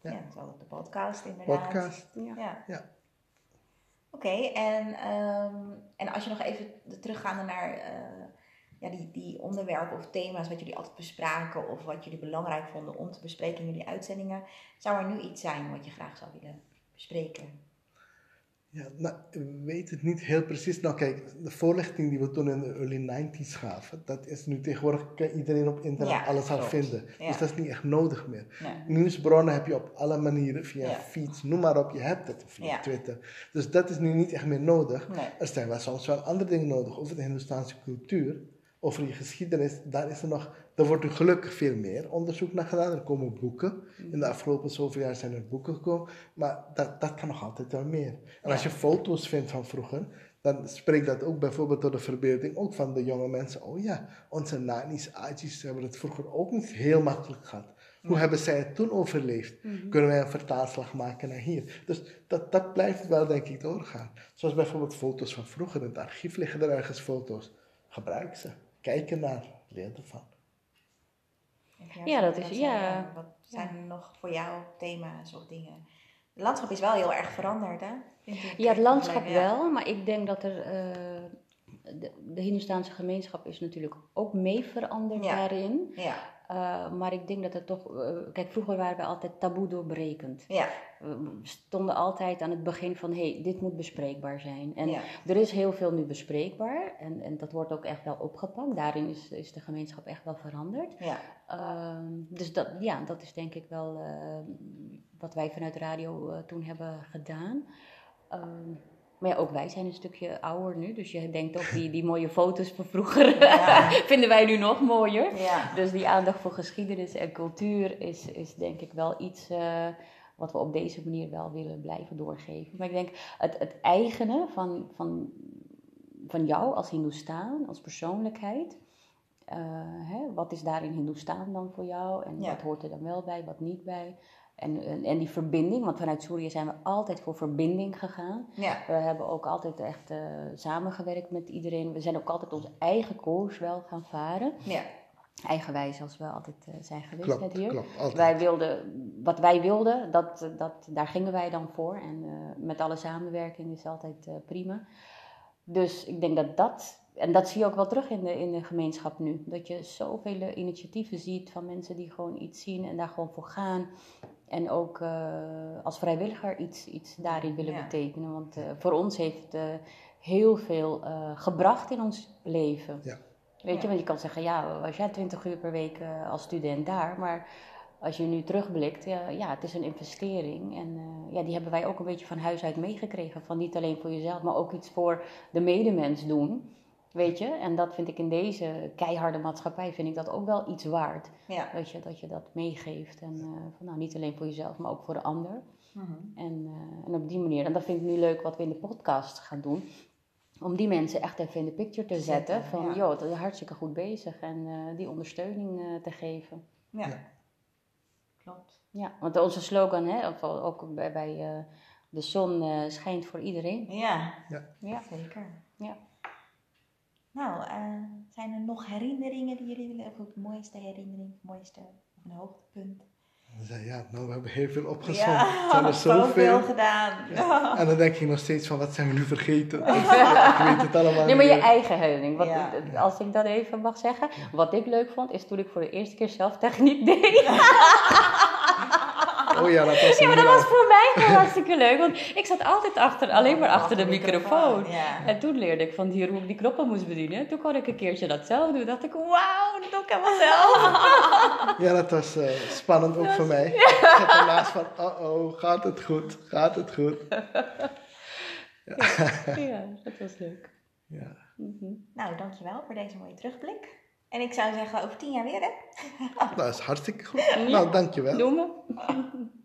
Ja, zoals op de podcast inderdaad. Podcast. Ja. Ja. Ja. Oké, en, ehm, en als je nog even teruggaande naar eh, ja, die, die onderwerpen of thema's wat jullie altijd bespraken of wat jullie belangrijk vonden om te bespreken in jullie uitzendingen, zou er nu iets zijn wat je graag zou willen bespreken? Ja, nou, ik weet het niet heel precies. Nou kijk, de voorlichting die we toen in de early 90s gaven, dat is nu tegenwoordig kan iedereen op internet Ja, alles aan vinden. Ja. Dus dat is niet echt nodig meer. Nee. Nieuwsbronnen heb je op alle manieren, via Ja. feeds, noem maar op, je hebt het, via Ja. Twitter. Dus dat is nu niet echt meer nodig. Nee. Er zijn wel soms wel andere dingen nodig over de Hindoestaanse cultuur, over je geschiedenis. Daar is er nog, er wordt nu gelukkig veel meer onderzoek naar gedaan. Er komen boeken. In de afgelopen zoveel jaar zijn er boeken gekomen. Maar dat, dat kan nog altijd wel meer. En als je foto's vindt van vroeger, dan spreekt dat ook bijvoorbeeld tot de verbeelding ook van de jonge mensen. Oh ja, onze nanis, ajis hebben het vroeger ook niet heel makkelijk gehad. Hoe hebben zij het toen overleefd? Kunnen wij een vertaalslag maken naar hier? Dus dat, dat blijft wel, denk ik, doorgaan. Zoals bijvoorbeeld foto's van vroeger. In het archief liggen er ergens foto's. Gebruik ze. Kijk ernaar. Leer ervan. Ja, dat is- wat zijn, ja. eh, Wat zijn er nog voor jou thema's of dingen? Het landschap is wel heel erg veranderd, hè? Ik. Ja, het landschap Ja. wel, maar ik denk dat er. eh, de, de Hindoestaanse gemeenschap is natuurlijk ook mee veranderd Ja. daarin. Ja, Eh, maar ik denk dat het toch. eh, kijk, vroeger waren we altijd taboe doorbrekend. ja, We stonden altijd aan het begin van: hé, hey, dit moet bespreekbaar zijn. En ja. er is heel veel nu bespreekbaar en, en dat wordt ook echt wel opgepakt. Daarin is, is de gemeenschap echt wel veranderd. ja. Ehm, dus dat, ja, dat is denk ik wel eh, wat wij vanuit radio toen hebben gedaan. Ehm, maar ja, ook wij zijn een stukje ouder nu. Dus je denkt ook die, die mooie foto's van vroeger Ja. vinden wij nu nog mooier. Ja, Dus die aandacht voor geschiedenis en cultuur is, is denk ik wel iets eh, wat we op deze manier wel willen blijven doorgeven. Maar ik denk het, het eigene van, van, van jou als Hindoestaan, als persoonlijkheid. eh, hè, wat is daarin Hindoestaan dan voor jou? En Ja. wat hoort er dan wel bij, wat niet bij? En, en, en die verbinding, want vanuit Soerië zijn we altijd voor verbinding gegaan. ja, We hebben ook altijd echt eh, samengewerkt met iedereen. We zijn ook altijd onze eigen koers wel gaan varen ja. eigenwijs als we altijd eh, zijn geweest Klopt, net hier. klopt. Altijd. Wij wilden, wat wij wilden, dat, dat, daar gingen wij dan voor. En eh, met alle samenwerking is altijd eh, prima. Dus ik denk dat dat, en dat zie je ook wel terug in de, in de gemeenschap nu. Dat je zoveel initiatieven ziet van mensen die gewoon iets zien en daar gewoon voor gaan. En ook eh, als vrijwilliger iets, iets daarin willen Ja. betekenen. Want eh, voor ons heeft, eh, heel veel eh, gebracht in ons leven. Ja. Weet je, want je kan zeggen, ja, was jij 20 uur per week eh, als student daar, maar als je nu terugblikt, ja, ja het is een investering. En eh, ja, die hebben wij ook een beetje van huis uit meegekregen. Van niet alleen voor jezelf, maar ook iets voor de medemens doen. Weet je, en dat vind ik in deze keiharde maatschappij, vind ik dat ook wel iets waard. Ja. Weet je, dat je dat meegeeft. En eh, van, nou, niet alleen voor jezelf, maar ook voor de ander. Mhm. En, eh, en op die manier, en dat vind ik nu leuk wat we in de podcast gaan doen. Om die mensen echt even in de picture te zetten. Zetten, Van, ja. joh, dat is hartstikke goed bezig. En eh, die ondersteuning eh, te geven. Ja. Ja. Klopt. Ja, want onze slogan, hè, of ook bij, bij eh, de zon eh, schijnt voor iedereen. Ja. Ja. Ja. Zeker. Ja. Nou, eh, zijn er nog herinneringen die jullie willen, of het mooiste herinnering, het mooiste of een hoogtepunt? Dan zei ja, nou, we hebben heel veel opgezond. Ja, zijn er zoveel gedaan. En dan denk ik nog steeds van, wat zijn we nu vergeten? Ik weet het allemaal Nee, maar je eigen herinnering. Wat, Ja. Als ik dat even mag zeggen. Wat ik leuk vond, is toen ik voor de eerste keer zelf techniek deed. Oh ja, dat was Ja, maar dat was voor mij gewoon hartstikke leuk. Want ik zat altijd achter, alleen maar achter de microfoon. Ja. En toen leerde ik van hier hoe ik die knoppen moest bedienen. En toen kon ik een keertje dat zelf doen. dacht ik, wauw, dat doe ik helemaal zelf. Ja, dat was eh, spannend ook voor mij. Ik zat ernaast van, oh oh, gaat het goed? Gaat het goed? ja, dat was leuk. Ja. Mhm. Nou, dankjewel voor deze mooie terugblik. En ik zou zeggen, over tien jaar weer hè? Nou, dat is hartstikke goed. Nou, dankjewel. Doen we.